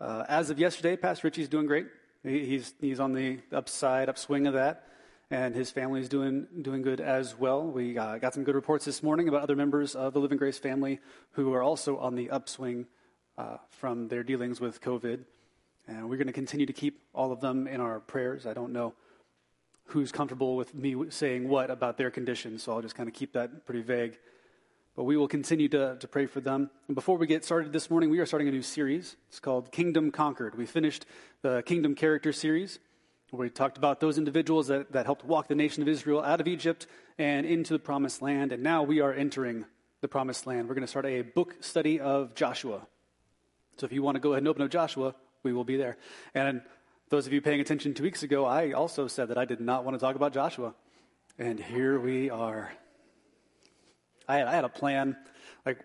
Uh, as of yesterday, Pastor Richie's doing great. He, he's, he's on the upside, upswing of that, and his family is doing, doing good as well. We uh, got some good reports this morning about other members of the Living Grace family who are also on the upswing uh, from their dealings with COVID. And we're going to continue to keep all of them in our prayers. I don't know who's comfortable with me saying what about their condition, so I'll just kind of keep that pretty vague. But we will continue to, to pray for them. And before we get started this morning, we are starting a new series. It's called Kingdom Conquered. We finished the Kingdom Character series, where we talked about those individuals that, that helped walk the nation of Israel out of Egypt and into the promised land. And now we are entering the promised land. We're going to start a book study of Joshua. So if you want to go ahead and open up Joshua, we will be there. And those of you paying attention two weeks ago, I also said that I did not want to talk about Joshua. And here we are. I had, I had a plan. Like,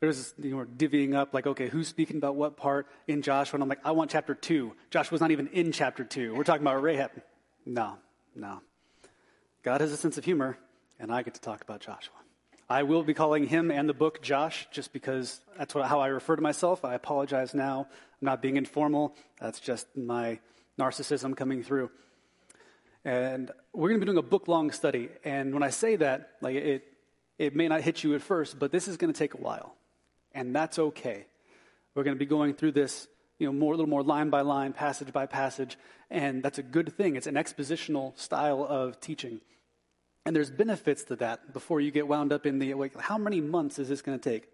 there was, you know, divvying up, like, okay, who's speaking about what part in Joshua? And I'm like, I want chapter two. Joshua's not even in chapter two. We're talking about Rahab. No, no. God has a sense of humor, and I get to talk about Joshua. I will be calling him and the book Josh just because that's what, how I refer to myself. I apologize now. I'm not being informal. That's just my narcissism coming through. And we're going to be doing a book long study. And when I say that, like it, it may not hit you at first, but this is going to take a while. And that's okay. We're going to be going through this, you know, more, a little more line by line, passage by passage. And that's a good thing. It's an expositional style of teaching. And there's benefits to that before you get wound up in the, like, how many months is this going to take?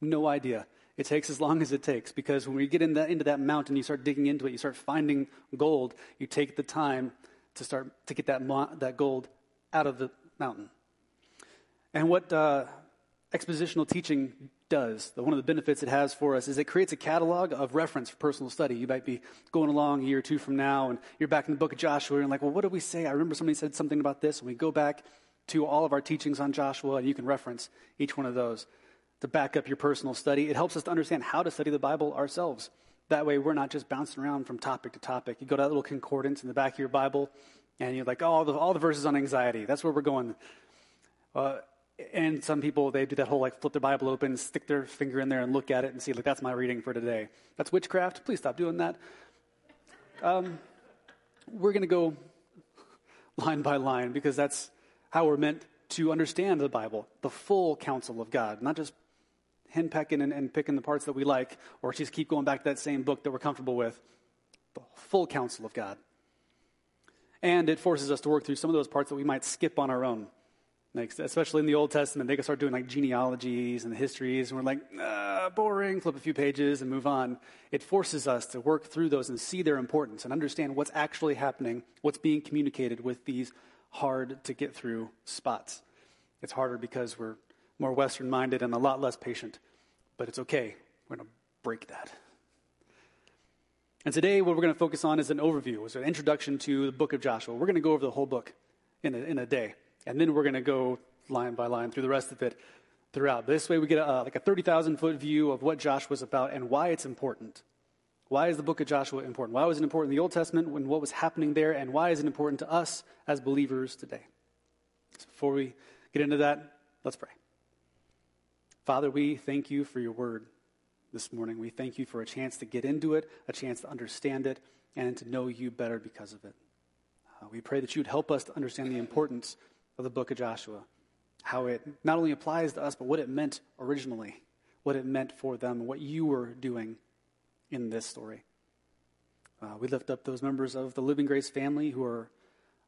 No idea. It takes as long as it takes because when we get in that, into that mountain, you start digging into it, you start finding gold, you take the time to start to get that, mo- that gold out of the mountain. And what uh, expositional teaching does, the, one of the benefits it has for us, is it creates a catalog of reference for personal study. You might be going along a year or two from now, and you're back in the book of Joshua, and you're like, well, what did we say? I remember somebody said something about this, and we go back to all of our teachings on Joshua, and you can reference each one of those to back up your personal study. It helps us to understand how to study the Bible ourselves. That way, we're not just bouncing around from topic to topic. You go to that little concordance in the back of your Bible, and you're like, oh, all the, all the verses on anxiety. That's where we're going. Uh, and some people they do that whole like flip their bible open stick their finger in there and look at it and see like that's my reading for today. That's witchcraft. Please stop doing that. Um, we're going to go line by line because that's how we're meant to understand the bible the full counsel of god not just henpecking and, and picking the parts that we like or just keep going back to that same book that we're comfortable with. The full counsel of god. And it forces us to work through some of those parts that we might skip on our own like, especially in the Old Testament, they can start doing like genealogies and histories, and we're like, ah, boring, flip a few pages and move on. It forces us to work through those and see their importance and understand what's actually happening, what's being communicated with these hard to get through spots. It's harder because we're more Western minded and a lot less patient, but it's okay. We're going to break that. And today, what we're going to focus on is an overview, is an introduction to the book of Joshua. We're going to go over the whole book in a, in a day. And then we're going to go line by line through the rest of it throughout. This way, we get a, like a 30,000 foot view of what Joshua was about and why it's important. Why is the book of Joshua important? Why was it important in the Old Testament when what was happening there? And why is it important to us as believers today? So before we get into that, let's pray. Father, we thank you for your word this morning. We thank you for a chance to get into it, a chance to understand it, and to know you better because of it. Uh, we pray that you would help us to understand the importance of the book of Joshua. How it not only applies to us, but what it meant originally, what it meant for them, what you were doing in this story. Uh, we lift up those members of the Living Grace family who are,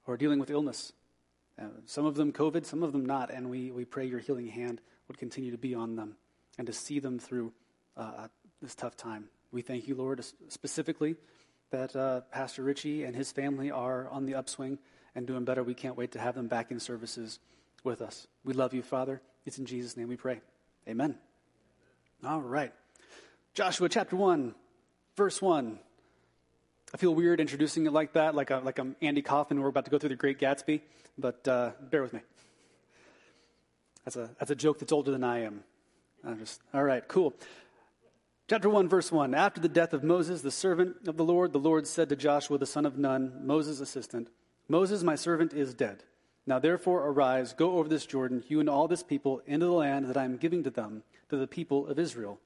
who are dealing with illness. Uh, some of them COVID, some of them not, and we, we pray your healing hand would continue to be on them and to see them through uh, this tough time. We thank you, Lord, specifically that uh, Pastor Richie and his family are on the upswing and doing better. We can't wait to have them back in services with us. We love you, Father. It's in Jesus' name we pray. Amen. All right. Joshua chapter 1, verse 1. I feel weird introducing it like that, like, a, like I'm Andy Kaufman. We're about to go through the Great Gatsby, but uh, bear with me. That's a, that's a joke that's older than I am. I'm just, all right, cool. Chapter 1, verse 1. After the death of Moses, the servant of the Lord, the Lord said to Joshua, the son of Nun, Moses' assistant, Moses, my servant, is dead. Now therefore arise, go over this Jordan, you and all this people, into the land that I am giving to them, to the people of Israel.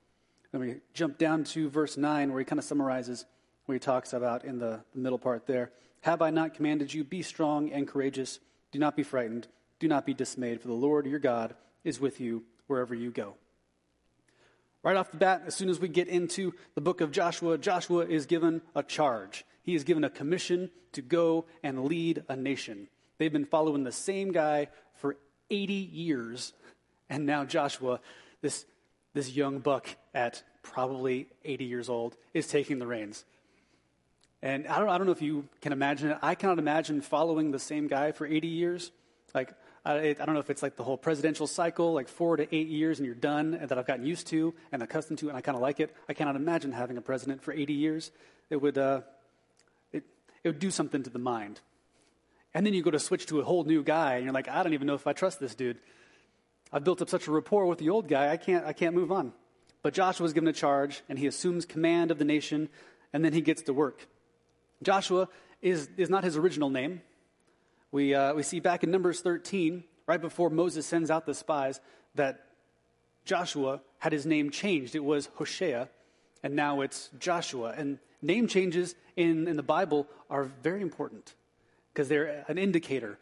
Then we jump down to verse 9, where he kind of summarizes what he talks about in the, the middle part there. Have I not commanded you, be strong and courageous? Do not be frightened. Do not be dismayed, for the Lord your God is with you wherever you go. Right off the bat, as soon as we get into the book of Joshua, Joshua is given a charge. He is given a commission to go and lead a nation. They've been following the same guy for 80 years, and now Joshua, this, this young buck at probably 80 years old, is taking the reins. And I don't, I don't know if you can imagine it. I cannot imagine following the same guy for 80 years. Like, I, I, don't know if it's like the whole presidential cycle, like four to eight years and you're done, and that I've gotten used to and accustomed to, and I kind of like it. I cannot imagine having a president for 80 years. It would, uh, it, it would do something to the mind. And then you go to switch to a whole new guy, and you're like, I don't even know if I trust this dude. I've built up such a rapport with the old guy, I can't, I can't move on. But Joshua is given a charge, and he assumes command of the nation, and then he gets to work. Joshua is, is not his original name. We, uh, we see back in Numbers 13, right before Moses sends out the spies, that Joshua had his name changed. It was Hoshea, and now it's Joshua. And name changes in, in the Bible are very important because they're an indicator.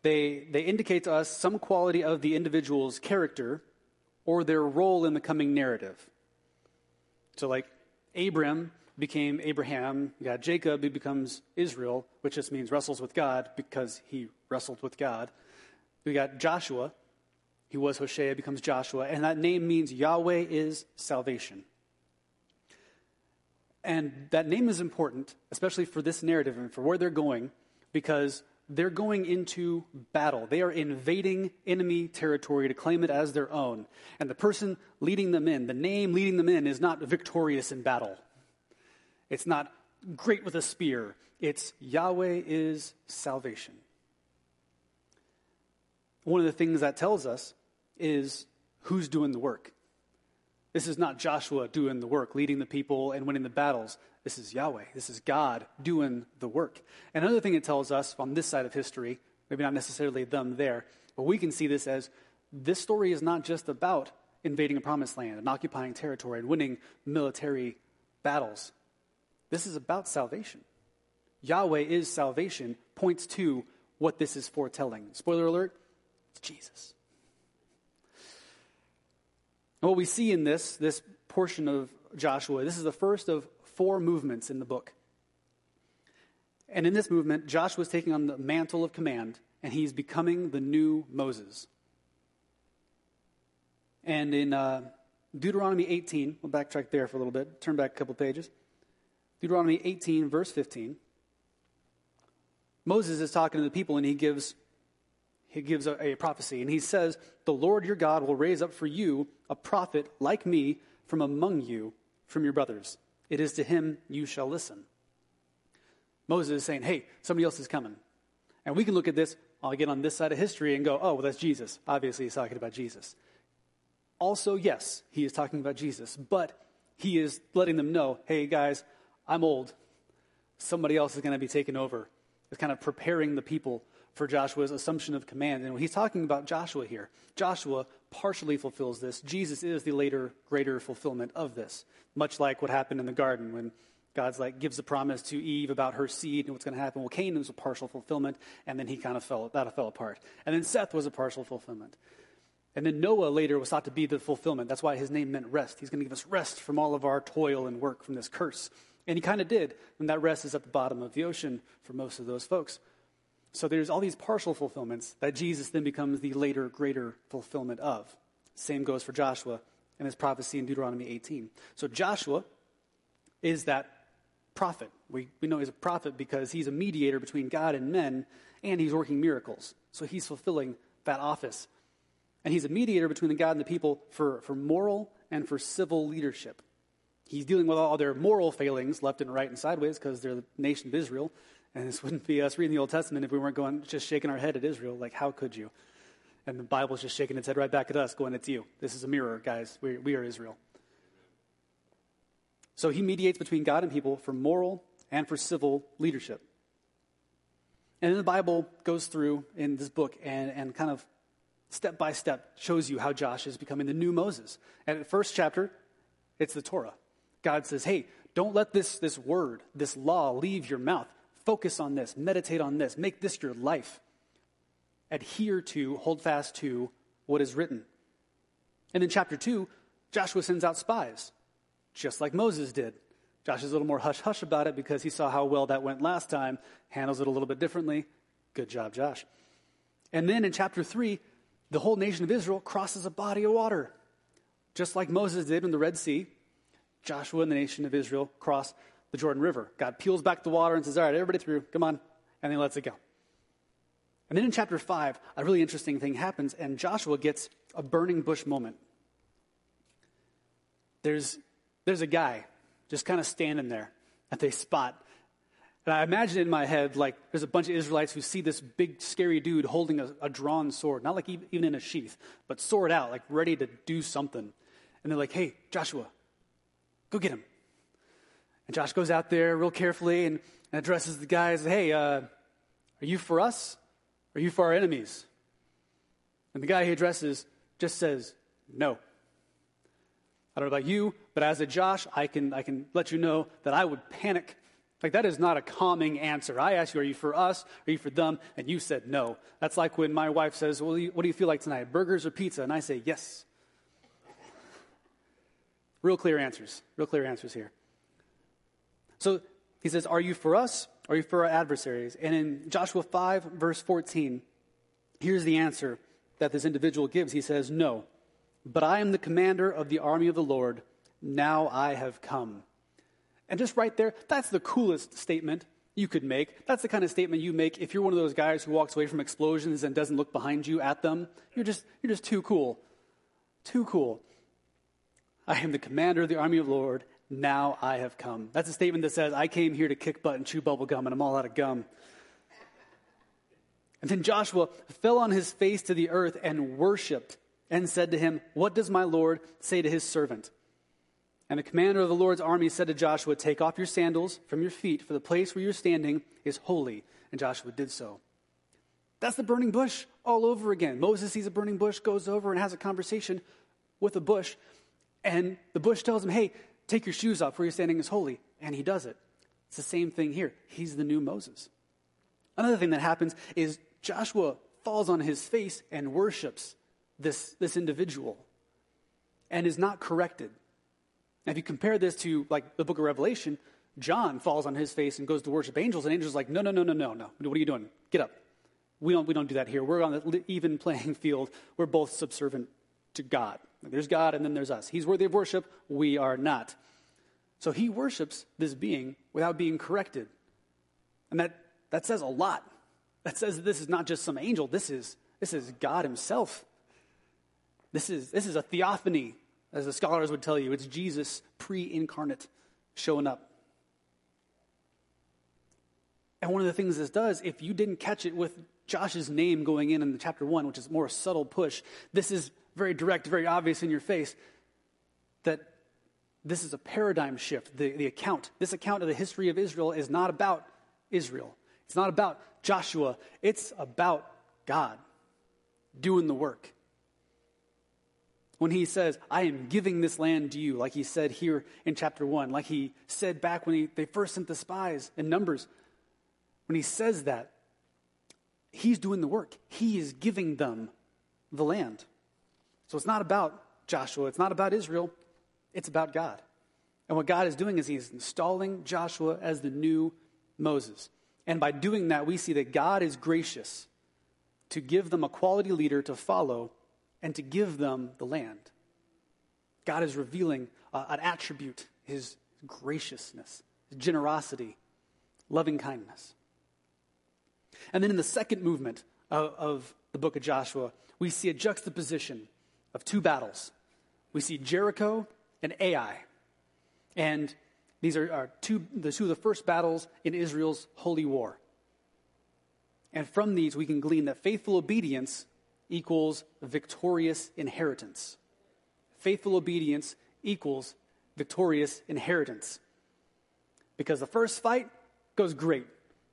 They, they indicate to us some quality of the individual's character or their role in the coming narrative. So, like Abram became Abraham. You got Jacob, he becomes Israel, which just means wrestles with God because he wrestled with God. We got Joshua. He was Hoshea, becomes Joshua. And that name means Yahweh is salvation. And that name is important, especially for this narrative and for where they're going, because they're going into battle. They are invading enemy territory to claim it as their own. And the person leading them in, the name leading them in, is not victorious in battle. It's not great with a spear. It's Yahweh is salvation. One of the things that tells us is who's doing the work. This is not Joshua doing the work, leading the people and winning the battles. This is Yahweh. This is God doing the work. And another thing it tells us on this side of history, maybe not necessarily them there, but we can see this as this story is not just about invading a promised land and occupying territory and winning military battles. This is about salvation. Yahweh is salvation, points to what this is foretelling. Spoiler alert, it's Jesus. And what we see in this, this portion of Joshua, this is the first of four movements in the book. And in this movement, Joshua is taking on the mantle of command, and he's becoming the new Moses. And in uh, Deuteronomy 18, we'll backtrack there for a little bit, turn back a couple pages. Deuteronomy 18, verse 15. Moses is talking to the people and he gives, he gives a, a, prophecy. And he says, The Lord your God will raise up for you a prophet like me from among you, from your brothers. It is to him you shall listen. Moses is saying, Hey, somebody else is coming. And we can look at this, I'll get on this side of history and go, Oh, well, that's Jesus. Obviously, he's talking about Jesus. Also, yes, he is talking about Jesus, but he is letting them know, Hey, guys, I'm old. Somebody else is going to be taken over. It's kind of preparing the people for Joshua's assumption of command. And he's talking about Joshua here. Joshua partially fulfills this. Jesus is the later, greater fulfillment of this. Much like what happened in the garden when God's like gives the promise to Eve about her seed and what's going to happen. Well, Cain was a partial fulfillment, and then he kind of fell that fell apart. And then Seth was a partial fulfillment. And then Noah later was thought to be the fulfillment. That's why his name meant rest. He's going to give us rest from all of our toil and work from this curse. And he kind of did. And that rest is at the bottom of the ocean for most of those folks. So there's all these partial fulfillments that Jesus then becomes the later, greater fulfillment of. Same goes for Joshua and his prophecy in Deuteronomy 18. So Joshua is that prophet. We, we know he's a prophet because he's a mediator between God and men, and he's working miracles. So he's fulfilling that office. And he's a mediator between the God and the people for, for moral and for civil leadership. He's dealing with all their moral failings, left and right and sideways, because they're the nation of Israel. And this wouldn't be us reading the Old Testament if we weren't going just shaking our head at Israel. Like, how could you? And the Bible's just shaking its head right back at us, going, It's you. This is a mirror, guys. We, we are Israel. So he mediates between God and people for moral and for civil leadership. And then the Bible goes through in this book and, and kind of step by step shows you how Josh is becoming the new Moses. And at the first chapter, It's the Torah. God says, hey, don't let this, this word, this law leave your mouth. Focus on this, meditate on this, make this your life. Adhere to, hold fast to what is written. And in chapter 2, Joshua sends out spies, just like Moses did. Josh is a little more hush hush about it because he saw how well that went last time, handles it a little bit differently. Good job, Josh. And then in chapter 3, the whole nation of Israel crosses a body of water. Just like Moses did in the Red Sea, Joshua and the nation of Israel cross the Jordan River. God peels back the water and says, All right, everybody through, come on. And he lets it go. And then in chapter 5, a really interesting thing happens, and Joshua gets a burning bush moment. There's, there's a guy just kind of standing there that they spot. And I imagine in my head, like, there's a bunch of Israelites who see this big, scary dude holding a, a drawn sword, not like even in a sheath, but sword out, like ready to do something. And they're like, hey, Joshua, go get him. And Josh goes out there real carefully and, and addresses the guys, hey, uh, are you for us? Are you for our enemies? And the guy he addresses just says, no. I don't know about you, but as a Josh, I can, I can let you know that I would panic. Like, that is not a calming answer. I ask you, are you for us? Are you for them? And you said no. That's like when my wife says, well, what do you feel like tonight, burgers or pizza? And I say, yes. Real clear answers. Real clear answers here. So he says, Are you for us? Are you for our adversaries? And in Joshua 5, verse 14, here's the answer that this individual gives. He says, No, but I am the commander of the army of the Lord. Now I have come. And just right there, that's the coolest statement you could make. That's the kind of statement you make if you're one of those guys who walks away from explosions and doesn't look behind you at them. You're just, you're just too cool. Too cool. I am the commander of the army of the Lord. Now I have come. That's a statement that says, I came here to kick butt and chew bubble gum, and I'm all out of gum. And then Joshua fell on his face to the earth and worshiped and said to him, What does my Lord say to his servant? And the commander of the Lord's army said to Joshua, Take off your sandals from your feet, for the place where you're standing is holy. And Joshua did so. That's the burning bush all over again. Moses sees a burning bush, goes over and has a conversation with a bush. And the bush tells him, Hey, take your shoes off where you're standing is holy. And he does it. It's the same thing here. He's the new Moses. Another thing that happens is Joshua falls on his face and worships this, this individual and is not corrected. Now, if you compare this to like the book of Revelation, John falls on his face and goes to worship angels, and angels are like, no, no, no, no, no, no. What are you doing? Get up. We don't, we don't do that here. We're on the even playing field. We're both subservient to God. There's God and then there's us. He's worthy of worship. We are not. So he worships this being without being corrected. And that, that says a lot. That says that this is not just some angel. This is, this is God himself. This is, this is a theophany, as the scholars would tell you. It's Jesus pre incarnate showing up. And one of the things this does, if you didn't catch it with Josh's name going in in the chapter one, which is more a subtle push, this is very direct, very obvious in your face that this is a paradigm shift. The, the account, this account of the history of Israel is not about Israel. It's not about Joshua. It's about God doing the work. When he says, I am giving this land to you, like he said here in chapter 1, like he said back when he, they first sent the spies in Numbers, when he says that, he's doing the work. He is giving them the land. So it's not about Joshua, it's not about Israel, it's about God. And what God is doing is He's installing Joshua as the new Moses. And by doing that, we see that God is gracious to give them a quality leader to follow and to give them the land. God is revealing uh, an attribute, His graciousness, His generosity, loving kindness. And then in the second movement of, of the book of Joshua, we see a juxtaposition of two battles. We see Jericho and Ai. And these are, are two, the two of the first battles in Israel's holy war. And from these, we can glean that faithful obedience equals victorious inheritance. Faithful obedience equals victorious inheritance. Because the first fight goes great.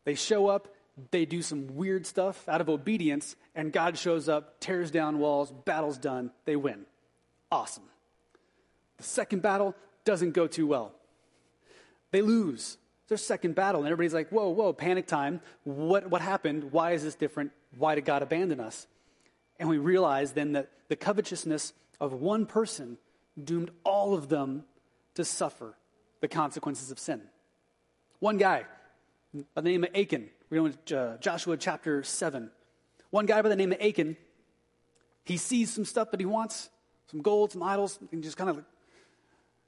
They show up, they do some weird stuff out of obedience, and God shows up, tears down walls, battle's done, they win. Awesome. The second battle doesn't go too well. They lose their second battle, and everybody's like, whoa, whoa, panic time. What, what happened? Why is this different? Why did God abandon us? And we realize then that the covetousness of one person doomed all of them to suffer the consequences of sin. One guy by the name of Achan, we're going to uh, Joshua chapter 7. One guy by the name of Achan, he sees some stuff that he wants, some gold, some idols, and just kind of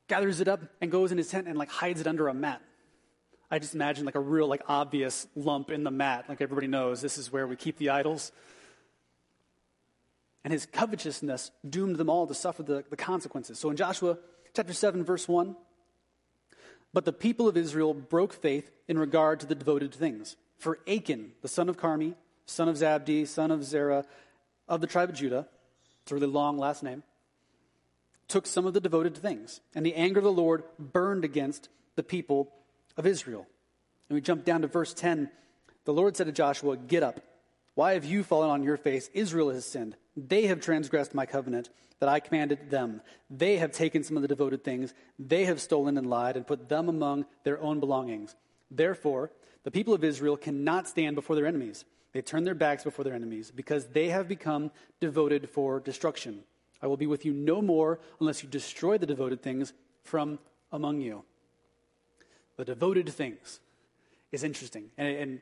gathers it up and goes in his tent and like hides it under a mat. I just imagine like a real like obvious lump in the mat, like everybody knows this is where we keep the idols. And his covetousness doomed them all to suffer the, the consequences. So in Joshua chapter 7, verse 1, but the people of Israel broke faith in regard to the devoted things. For Achan, the son of Carmi, son of Zabdi, son of Zerah, of the tribe of Judah, it's a really long last name, took some of the devoted things. And the anger of the Lord burned against the people of Israel. And we jump down to verse 10. The Lord said to Joshua, Get up. Why have you fallen on your face? Israel has sinned. They have transgressed my covenant that I commanded them. They have taken some of the devoted things. They have stolen and lied and put them among their own belongings. Therefore, the people of Israel cannot stand before their enemies. They turn their backs before their enemies because they have become devoted for destruction. I will be with you no more unless you destroy the devoted things from among you. The devoted things is interesting. And, and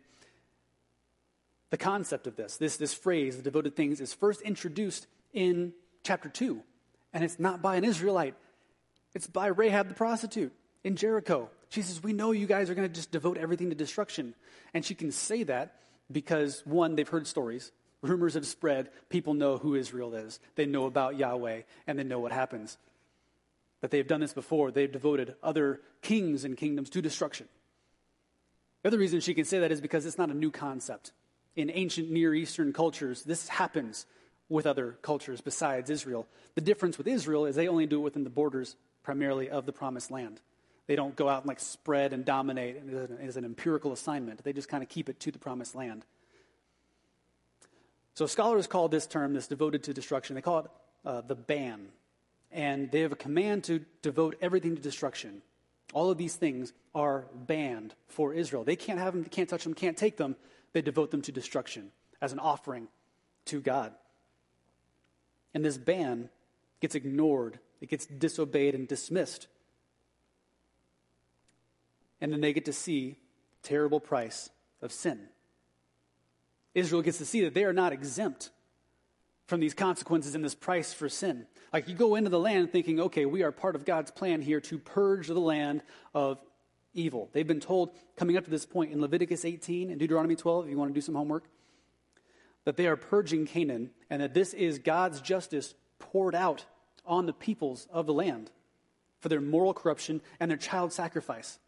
the concept of this, this, this phrase, the devoted things, is first introduced in chapter 2. And it's not by an Israelite, it's by Rahab the prostitute in Jericho. She says, We know you guys are going to just devote everything to destruction. And she can say that because, one, they've heard stories. Rumors have spread. People know who Israel is. They know about Yahweh, and they know what happens. That they've done this before. They've devoted other kings and kingdoms to destruction. The other reason she can say that is because it's not a new concept in ancient Near Eastern cultures, this happens with other cultures besides Israel. The difference with Israel is they only do it within the borders primarily of the promised land. They don't go out and like spread and dominate as an empirical assignment. They just kind of keep it to the promised land. So scholars call this term, this devoted to destruction, they call it uh, the ban. And they have a command to devote everything to destruction. All of these things are banned for Israel. They can't have them, they can't touch them, can't take them they devote them to destruction as an offering to God. And this ban gets ignored, it gets disobeyed and dismissed. And then they get to see terrible price of sin. Israel gets to see that they are not exempt from these consequences and this price for sin. Like you go into the land thinking, okay, we are part of God's plan here to purge the land of evil. They've been told, coming up to this point in Leviticus 18 and Deuteronomy 12, if you want to do some homework, that they are purging Canaan and that this is God's justice poured out on the peoples of the land for their moral corruption and their child sacrifice.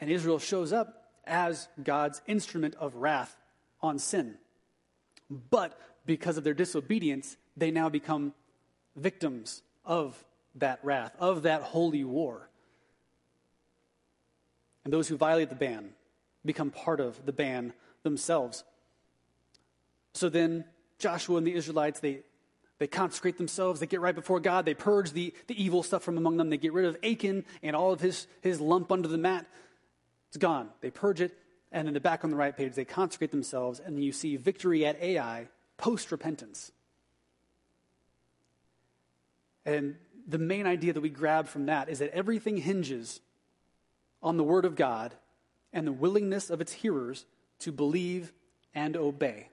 And Israel shows up as God's instrument of wrath on sin. But because of their disobedience, they now become victims of that wrath, of that holy war. And those who violate the ban become part of the ban themselves. So then Joshua and the Israelites, they, they consecrate themselves, they get right before God, they purge the, the evil stuff from among them, they get rid of Achan and all of his, his lump under the mat. It's gone. They purge it, and in the back on the right page, they consecrate themselves, and you see victory at Ai post repentance. And the main idea that we grab from that is that everything hinges on the Word of God and the willingness of its hearers to believe and obey.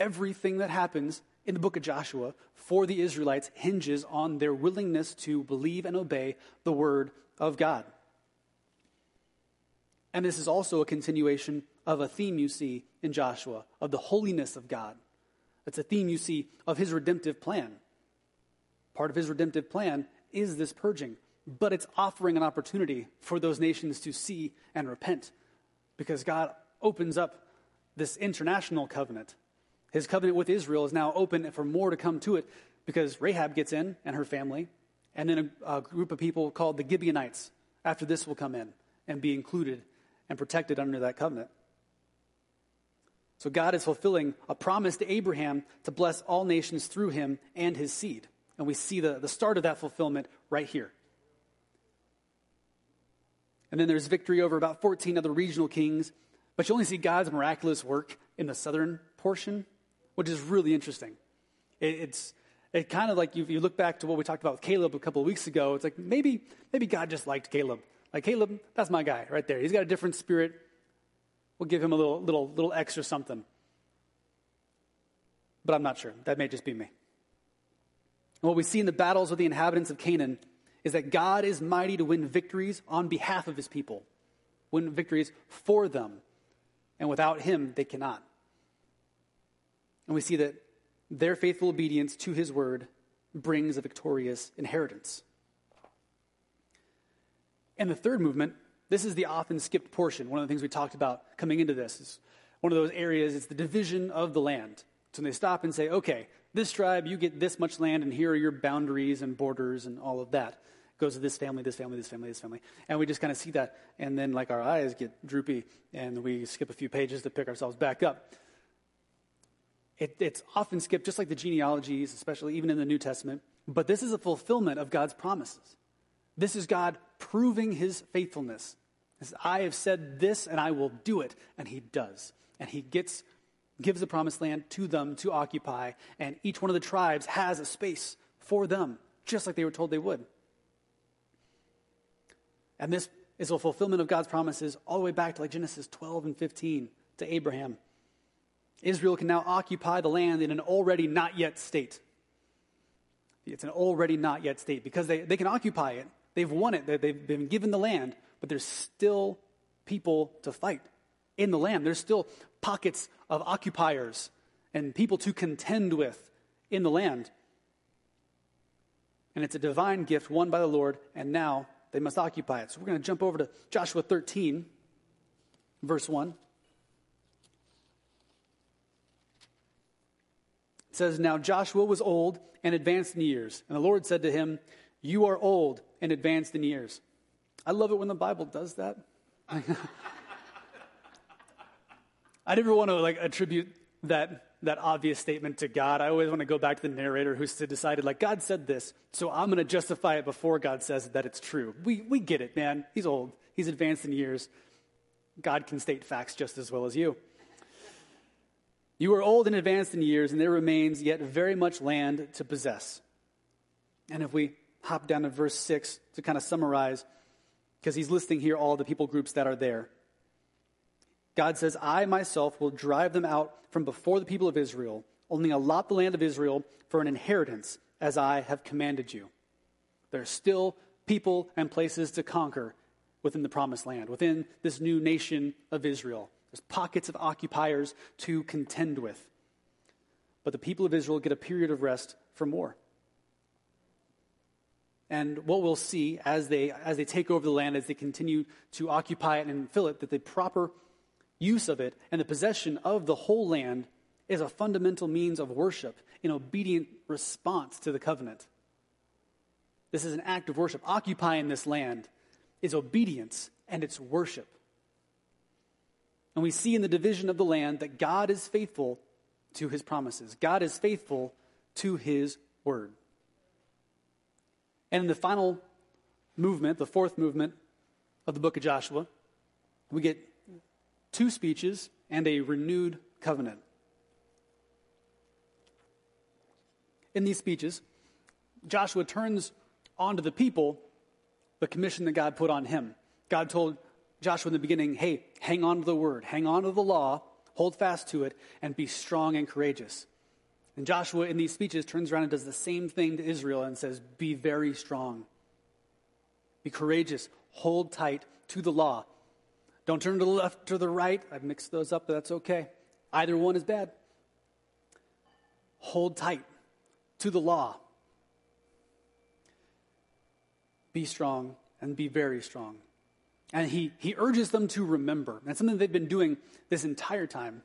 Everything that happens in the book of Joshua for the Israelites hinges on their willingness to believe and obey the Word of God. And this is also a continuation of a theme you see in Joshua of the holiness of God. It's a theme you see of his redemptive plan. Part of his redemptive plan is this purging but it's offering an opportunity for those nations to see and repent because God opens up this international covenant. His covenant with Israel is now open for more to come to it because Rahab gets in and her family, and then a, a group of people called the Gibeonites after this will come in and be included and protected under that covenant. So God is fulfilling a promise to Abraham to bless all nations through him and his seed. And we see the, the start of that fulfillment right here. And then there's victory over about 14 other regional kings, but you only see God's miraculous work in the southern portion, which is really interesting. It, it's it kind of like you, you look back to what we talked about with Caleb a couple of weeks ago. It's like maybe maybe God just liked Caleb. Like Caleb, that's my guy right there. He's got a different spirit. We'll give him a little little little extra something. But I'm not sure. That may just be me. And what we see in the battles with the inhabitants of Canaan is that God is mighty to win victories on behalf of his people, win victories for them. And without him, they cannot. And we see that their faithful obedience to his word brings a victorious inheritance. And the third movement, this is the often skipped portion. One of the things we talked about coming into this is one of those areas, it's the division of the land. So they stop and say, okay, this tribe, you get this much land, and here are your boundaries and borders and all of that. Goes to this family, this family, this family, this family. And we just kind of see that, and then like our eyes get droopy, and we skip a few pages to pick ourselves back up. It, it's often skipped, just like the genealogies, especially even in the New Testament. But this is a fulfillment of God's promises. This is God proving his faithfulness. Says, I have said this and I will do it. And he does. And he gets, gives the promised land to them to occupy. And each one of the tribes has a space for them, just like they were told they would. And this is a fulfillment of God's promises all the way back to like Genesis 12 and 15 to Abraham. Israel can now occupy the land in an already not yet state. It's an already not yet state because they, they can occupy it. They've won it. They've been given the land, but there's still people to fight in the land. There's still pockets of occupiers and people to contend with in the land. And it's a divine gift won by the Lord, and now they must occupy it. So we're going to jump over to Joshua 13, verse 1. It says, Now Joshua was old and advanced in years. And the Lord said to him, You are old and advanced in years. I love it when the Bible does that. I never want to like attribute that that obvious statement to God. I always want to go back to the narrator who's decided, like, God said this, so I'm going to justify it before God says that it's true. We, we get it, man. He's old, he's advanced in years. God can state facts just as well as you. You are old and advanced in years, and there remains yet very much land to possess. And if we hop down to verse 6 to kind of summarize, because he's listing here all the people groups that are there. God says, I myself will drive them out from before the people of Israel, only allot the land of Israel for an inheritance, as I have commanded you. There are still people and places to conquer within the promised land, within this new nation of Israel. There's pockets of occupiers to contend with. But the people of Israel get a period of rest from war. And what we'll see as they, as they take over the land, as they continue to occupy it and fill it, that the proper use of it and the possession of the whole land is a fundamental means of worship in obedient response to the covenant. This is an act of worship. Occupying this land is obedience and it's worship. And we see in the division of the land that God is faithful to his promises, God is faithful to his word. And in the final movement, the fourth movement of the book of Joshua, we get two speeches and a renewed covenant. In these speeches, Joshua turns onto the people the commission that God put on him. God told Joshua in the beginning, hey, hang on to the word, hang on to the law, hold fast to it, and be strong and courageous. And Joshua in these speeches turns around and does the same thing to Israel and says, be very strong, be courageous, hold tight to the law. Don't turn to the left or the right. I've mixed those up, but that's okay. Either one is bad. Hold tight to the law. Be strong and be very strong. And he, he urges them to remember. And something they've been doing this entire time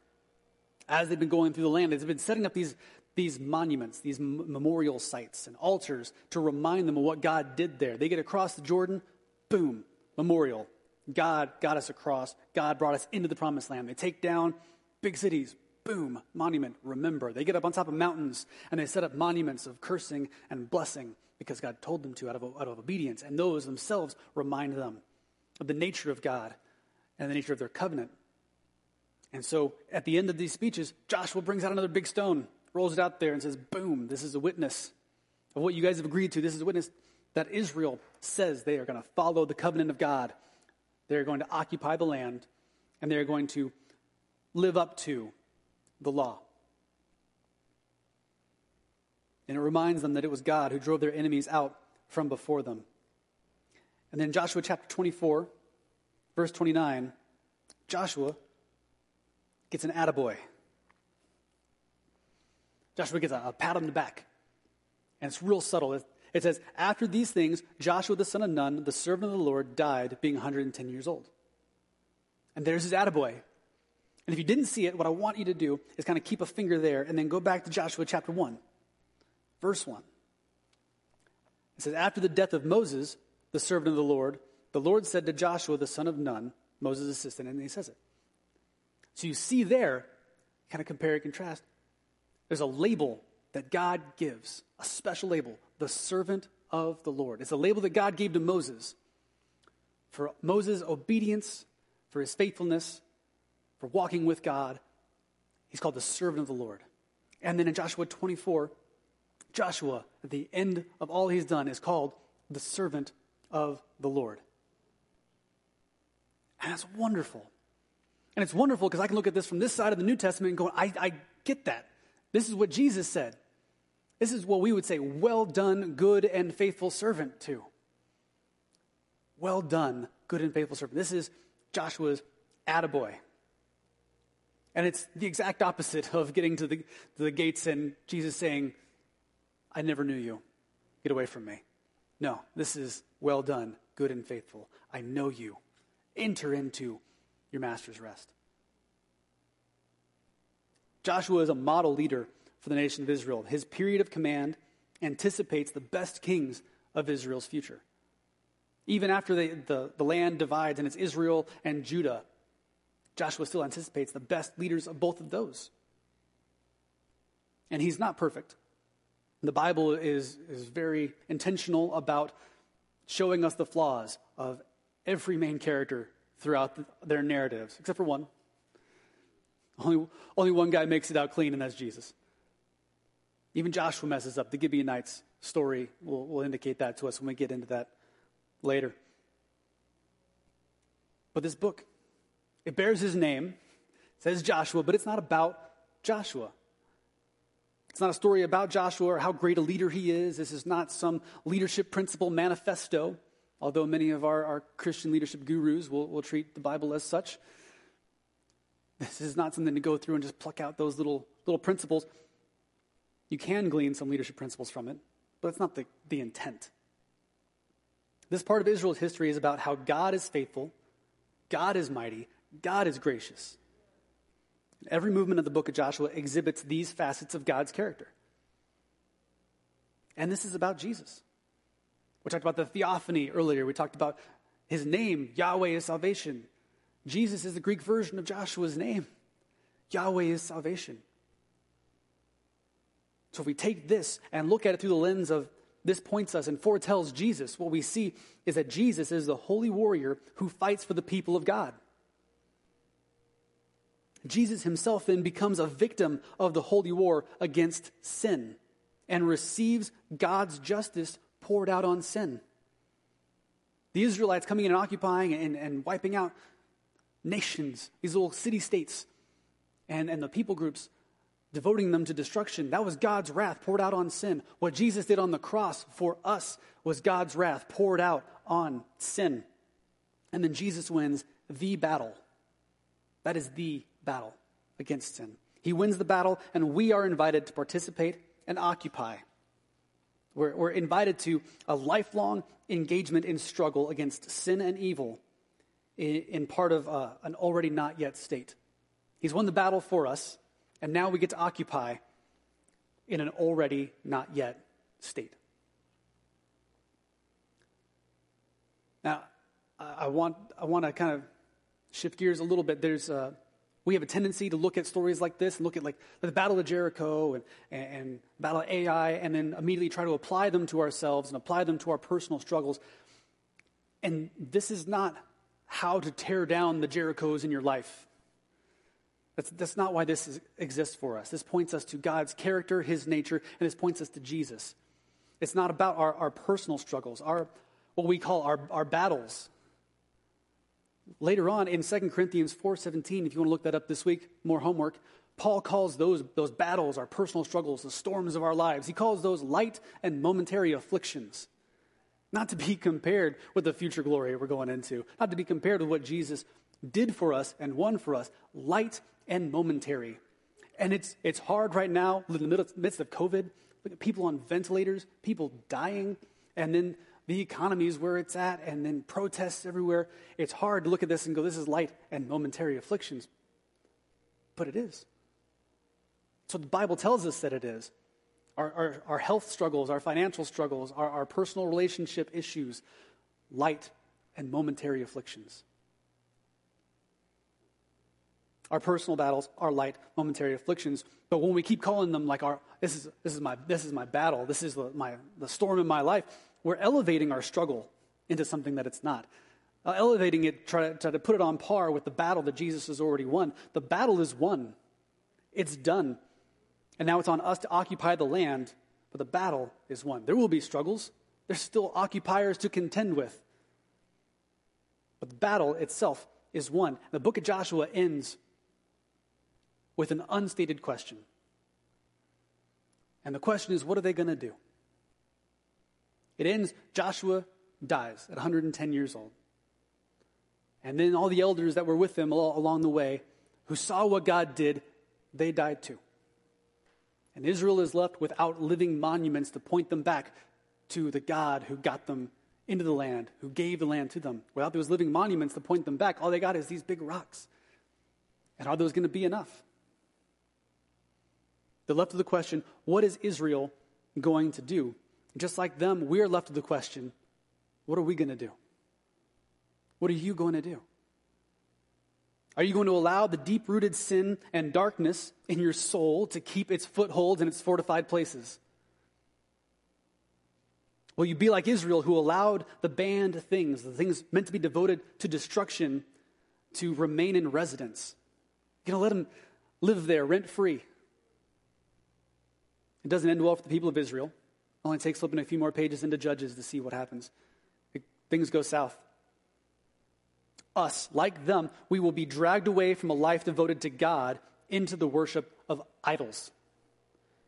as they've been going through the land. They've been setting up these, these monuments, these m- memorial sites and altars to remind them of what God did there. They get across the Jordan, boom, memorial. God got us across. God brought us into the promised land. They take down big cities, boom, monument, remember. They get up on top of mountains and they set up monuments of cursing and blessing because God told them to out of, out of obedience. And those themselves remind them of the nature of God and the nature of their covenant. And so at the end of these speeches, Joshua brings out another big stone, rolls it out there, and says, Boom, this is a witness of what you guys have agreed to. This is a witness that Israel says they are going to follow the covenant of God. They're going to occupy the land, and they're going to live up to the law. And it reminds them that it was God who drove their enemies out from before them. And then Joshua chapter 24, verse 29, Joshua gets an attaboy. Joshua gets a, a pat on the back. And it's real subtle. It, it says, After these things, Joshua the son of Nun, the servant of the Lord, died, being 110 years old. And there's his attaboy. And if you didn't see it, what I want you to do is kind of keep a finger there and then go back to Joshua chapter 1, verse 1. It says, After the death of Moses, the servant of the Lord, the Lord said to Joshua the son of Nun, Moses' assistant, and he says it. So you see there, kind of compare and contrast, there's a label that God gives, a special label, the servant of the Lord. It's a label that God gave to Moses for Moses' obedience, for his faithfulness, for walking with God. He's called the servant of the Lord. And then in Joshua 24, Joshua, at the end of all he's done, is called the servant of the Lord. And that's wonderful. And it's wonderful because I can look at this from this side of the New Testament and go, I, I get that. This is what Jesus said. This is what we would say, well done, good and faithful servant, too. Well done, good and faithful servant. This is Joshua's attaboy. And it's the exact opposite of getting to the, to the gates and Jesus saying, I never knew you. Get away from me. No, this is well done, good and faithful. I know you. Enter into your master's rest. Joshua is a model leader for the nation of Israel. His period of command anticipates the best kings of Israel's future. Even after the, the, land divides and it's Israel and Judah, Joshua still anticipates the best leaders of both of those. And he's not perfect. The Bible is, is very intentional about showing us the flaws of every main character throughout the, their narratives, except for one. Only, only one guy makes it out clean, and that's Jesus. Even Joshua messes up. The Gibeonites story will, will indicate that to us when we get into that later. But this book, it bears his name, says Joshua, but it's not about Joshua. It's not a story about Joshua or how great a leader he is. This is not some leadership principle manifesto, although many of our, our Christian leadership gurus will, will treat the Bible as such. This is not something to go through and just pluck out those little, little principles. You can glean some leadership principles from it, but it's not the, the intent. This part of Israel's history is about how God is faithful, God is mighty, God is gracious. Every movement of the book of Joshua exhibits these facets of God's character. And this is about Jesus. We talked about the theophany earlier. We talked about his name, Yahweh is salvation. Jesus is the Greek version of Joshua's name. Yahweh is salvation. So if we take this and look at it through the lens of this points us and foretells Jesus, what we see is that Jesus is the holy warrior who fights for the people of God. Jesus himself then becomes a victim of the holy war against sin and receives God's justice poured out on sin. The Israelites coming in and occupying and, and wiping out nations, these little city states, and, and the people groups, devoting them to destruction. That was God's wrath poured out on sin. What Jesus did on the cross for us was God's wrath poured out on sin. And then Jesus wins the battle. That is the battle against sin. He wins the battle, and we are invited to participate and occupy. We're, we're invited to a lifelong engagement in struggle against sin and evil in, in part of uh, an already not yet state. He's won the battle for us, and now we get to occupy in an already not yet state. Now, I want, I want to kind of shift gears a little bit. There's a, We have a tendency to look at stories like this and look at like the Battle of Jericho and, and, and Battle of Ai and then immediately try to apply them to ourselves and apply them to our personal struggles. And this is not how to tear down the Jerichos in your life. That's, that's not why this is, exists for us. This points us to God's character, His nature, and this points us to Jesus. It's not about our, our personal struggles, our, what we call our, our battles. Later on in 2 Corinthians 4.17, if you want to look that up this week, more homework, Paul calls those, those battles, our personal struggles, the storms of our lives, he calls those light and momentary afflictions. Not to be compared with the future glory we're going into, not to be compared with what Jesus did for us and won for us, light and momentary. And it's, it's hard right now, in the midst of COVID. Look at people on ventilators, people dying, and then the economy is where it's at, and then protests everywhere. It's hard to look at this and go, this is light and momentary afflictions. But it is. So the Bible tells us that it is. Our, our, our health struggles, our financial struggles, our, our personal relationship issues, light and momentary afflictions. Our personal battles are light, momentary afflictions. But when we keep calling them like our, this is, this is, my, this is my battle, this is the, my, the storm in my life, we're elevating our struggle into something that it's not. Uh, elevating it, try try to put it on par with the battle that Jesus has already won. The battle is won, it's done. And now it's on us to occupy the land, but the battle is won. There will be struggles, there's still occupiers to contend with. But the battle itself is won. The book of Joshua ends with an unstated question. And the question is what are they going to do? It ends, Joshua dies at 110 years old. And then all the elders that were with him along the way, who saw what God did, they died too. And Israel is left without living monuments to point them back to the God who got them into the land, who gave the land to them. Without those living monuments to point them back, all they got is these big rocks. And are those going to be enough? They're left with the question what is Israel going to do? Just like them, we are left with the question what are we going to do? What are you going to do? Are you going to allow the deep rooted sin and darkness in your soul to keep its footholds in its fortified places? Will you be like Israel, who allowed the banned things, the things meant to be devoted to destruction, to remain in residence? You're going to let them live there rent free. It doesn't end well for the people of Israel. It only takes flipping a few more pages into Judges to see what happens. Things go south. Us, like them, we will be dragged away from a life devoted to God into the worship of idols.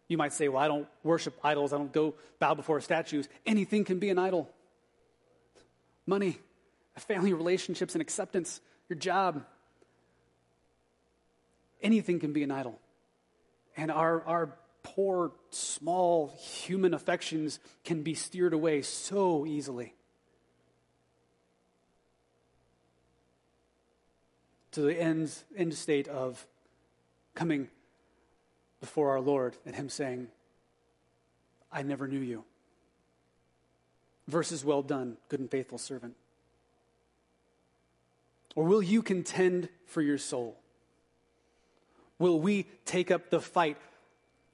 You might say, Well, I don't worship idols. I don't go bow before statues. Anything can be an idol money, family relationships and acceptance, your job. Anything can be an idol. And our, our poor, small human affections can be steered away so easily. To the end, end state of coming before our Lord and Him saying, I never knew you. Verses, well done, good and faithful servant. Or will you contend for your soul? Will we take up the fight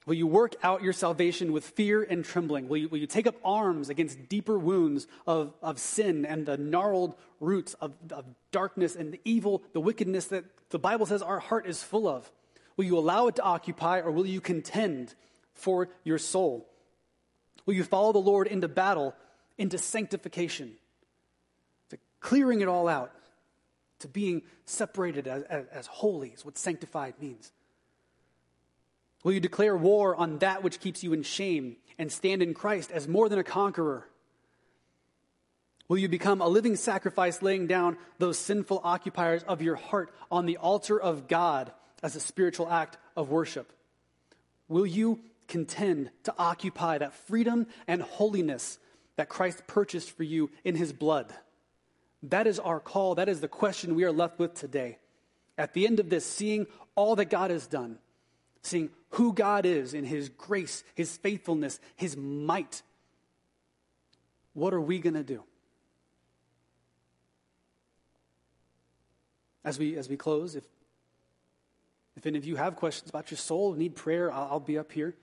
Will you work out your salvation with fear and trembling? Will you, will you take up arms against deeper wounds of, of sin and the gnarled roots of, of darkness and the evil, the wickedness that the Bible says our heart is full of? Will you allow it to occupy or will you contend for your soul? Will you follow the Lord into battle, into sanctification, to clearing it all out, to being separated as, as, as holy, is what sanctified means? Will you declare war on that which keeps you in shame and stand in Christ as more than a conqueror? Will you become a living sacrifice, laying down those sinful occupiers of your heart on the altar of God as a spiritual act of worship? Will you contend to occupy that freedom and holiness that Christ purchased for you in his blood? That is our call. That is the question we are left with today. At the end of this, seeing all that God has done, seeing who God is in His grace, His faithfulness, His might, what are we going to do? As we, as we close, if If any of you have questions about your soul, need prayer, I'll, I'll be up here.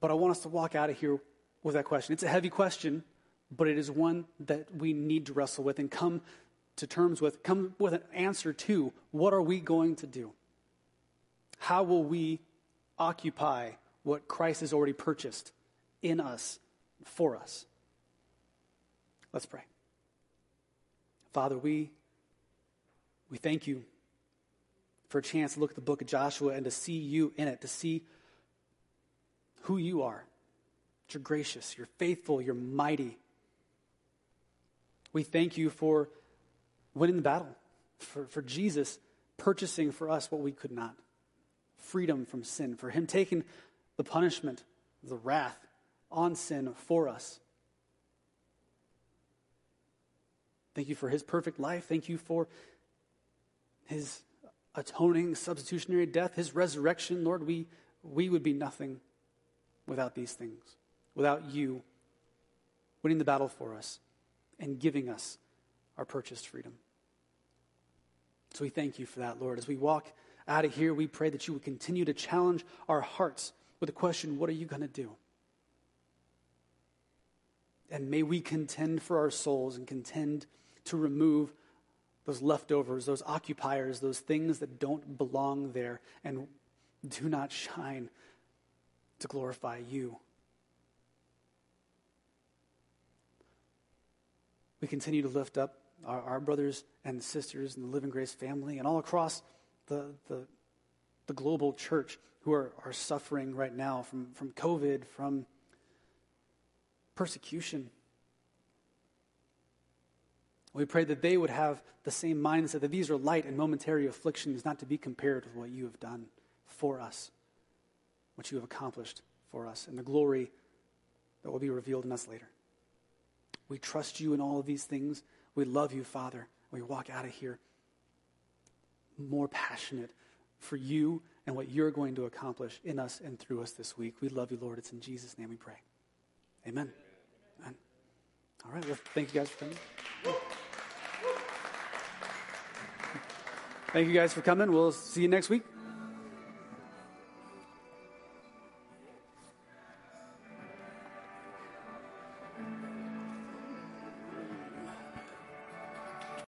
But I want us to walk out of here with that question. It's a heavy question, but it is one that we need to wrestle with and come to terms with, come with an answer to. What are we going to do? How will we occupy what Christ has already purchased in us, for us? Let's pray. Father, we, we thank you for a chance to look at the book of Joshua and to see you in it, to see who you are. You're gracious, you're faithful, you're mighty. We thank you for winning the battle, for, for Jesus purchasing for us what we could not freedom from sin, for Him taking the punishment, the wrath on sin for us. Thank you for His perfect life. Thank you for His atoning, substitutionary death, His resurrection. Lord, we, we would be nothing without these things, without you winning the battle for us and giving us our purchased freedom. So we thank you for that, Lord. As we walk out of here, we pray that you would continue to challenge our hearts with the question, What are you going to do? And may we contend for our souls and contend to remove those leftovers, those occupiers, those things that don't belong there and do not shine to glorify you. We continue to lift up our, our brothers and sisters in the Living Grace family and all across the, the, the global church who are, are suffering right now from, from COVID, from persecution. We pray that they would have the same mindset that these are light and momentary afflictions, not to be compared with what you have done for us, what you have accomplished for us, and the glory that will be revealed in us later. We trust you in all of these things. We love you, Father. We walk out of here more passionate for you and what you're going to accomplish in us and through us this week. We love you, Lord. It's in Jesus' name we pray. Amen. Amen. All right. Well, thank you guys for coming. Thank you guys for coming. We'll see you next week.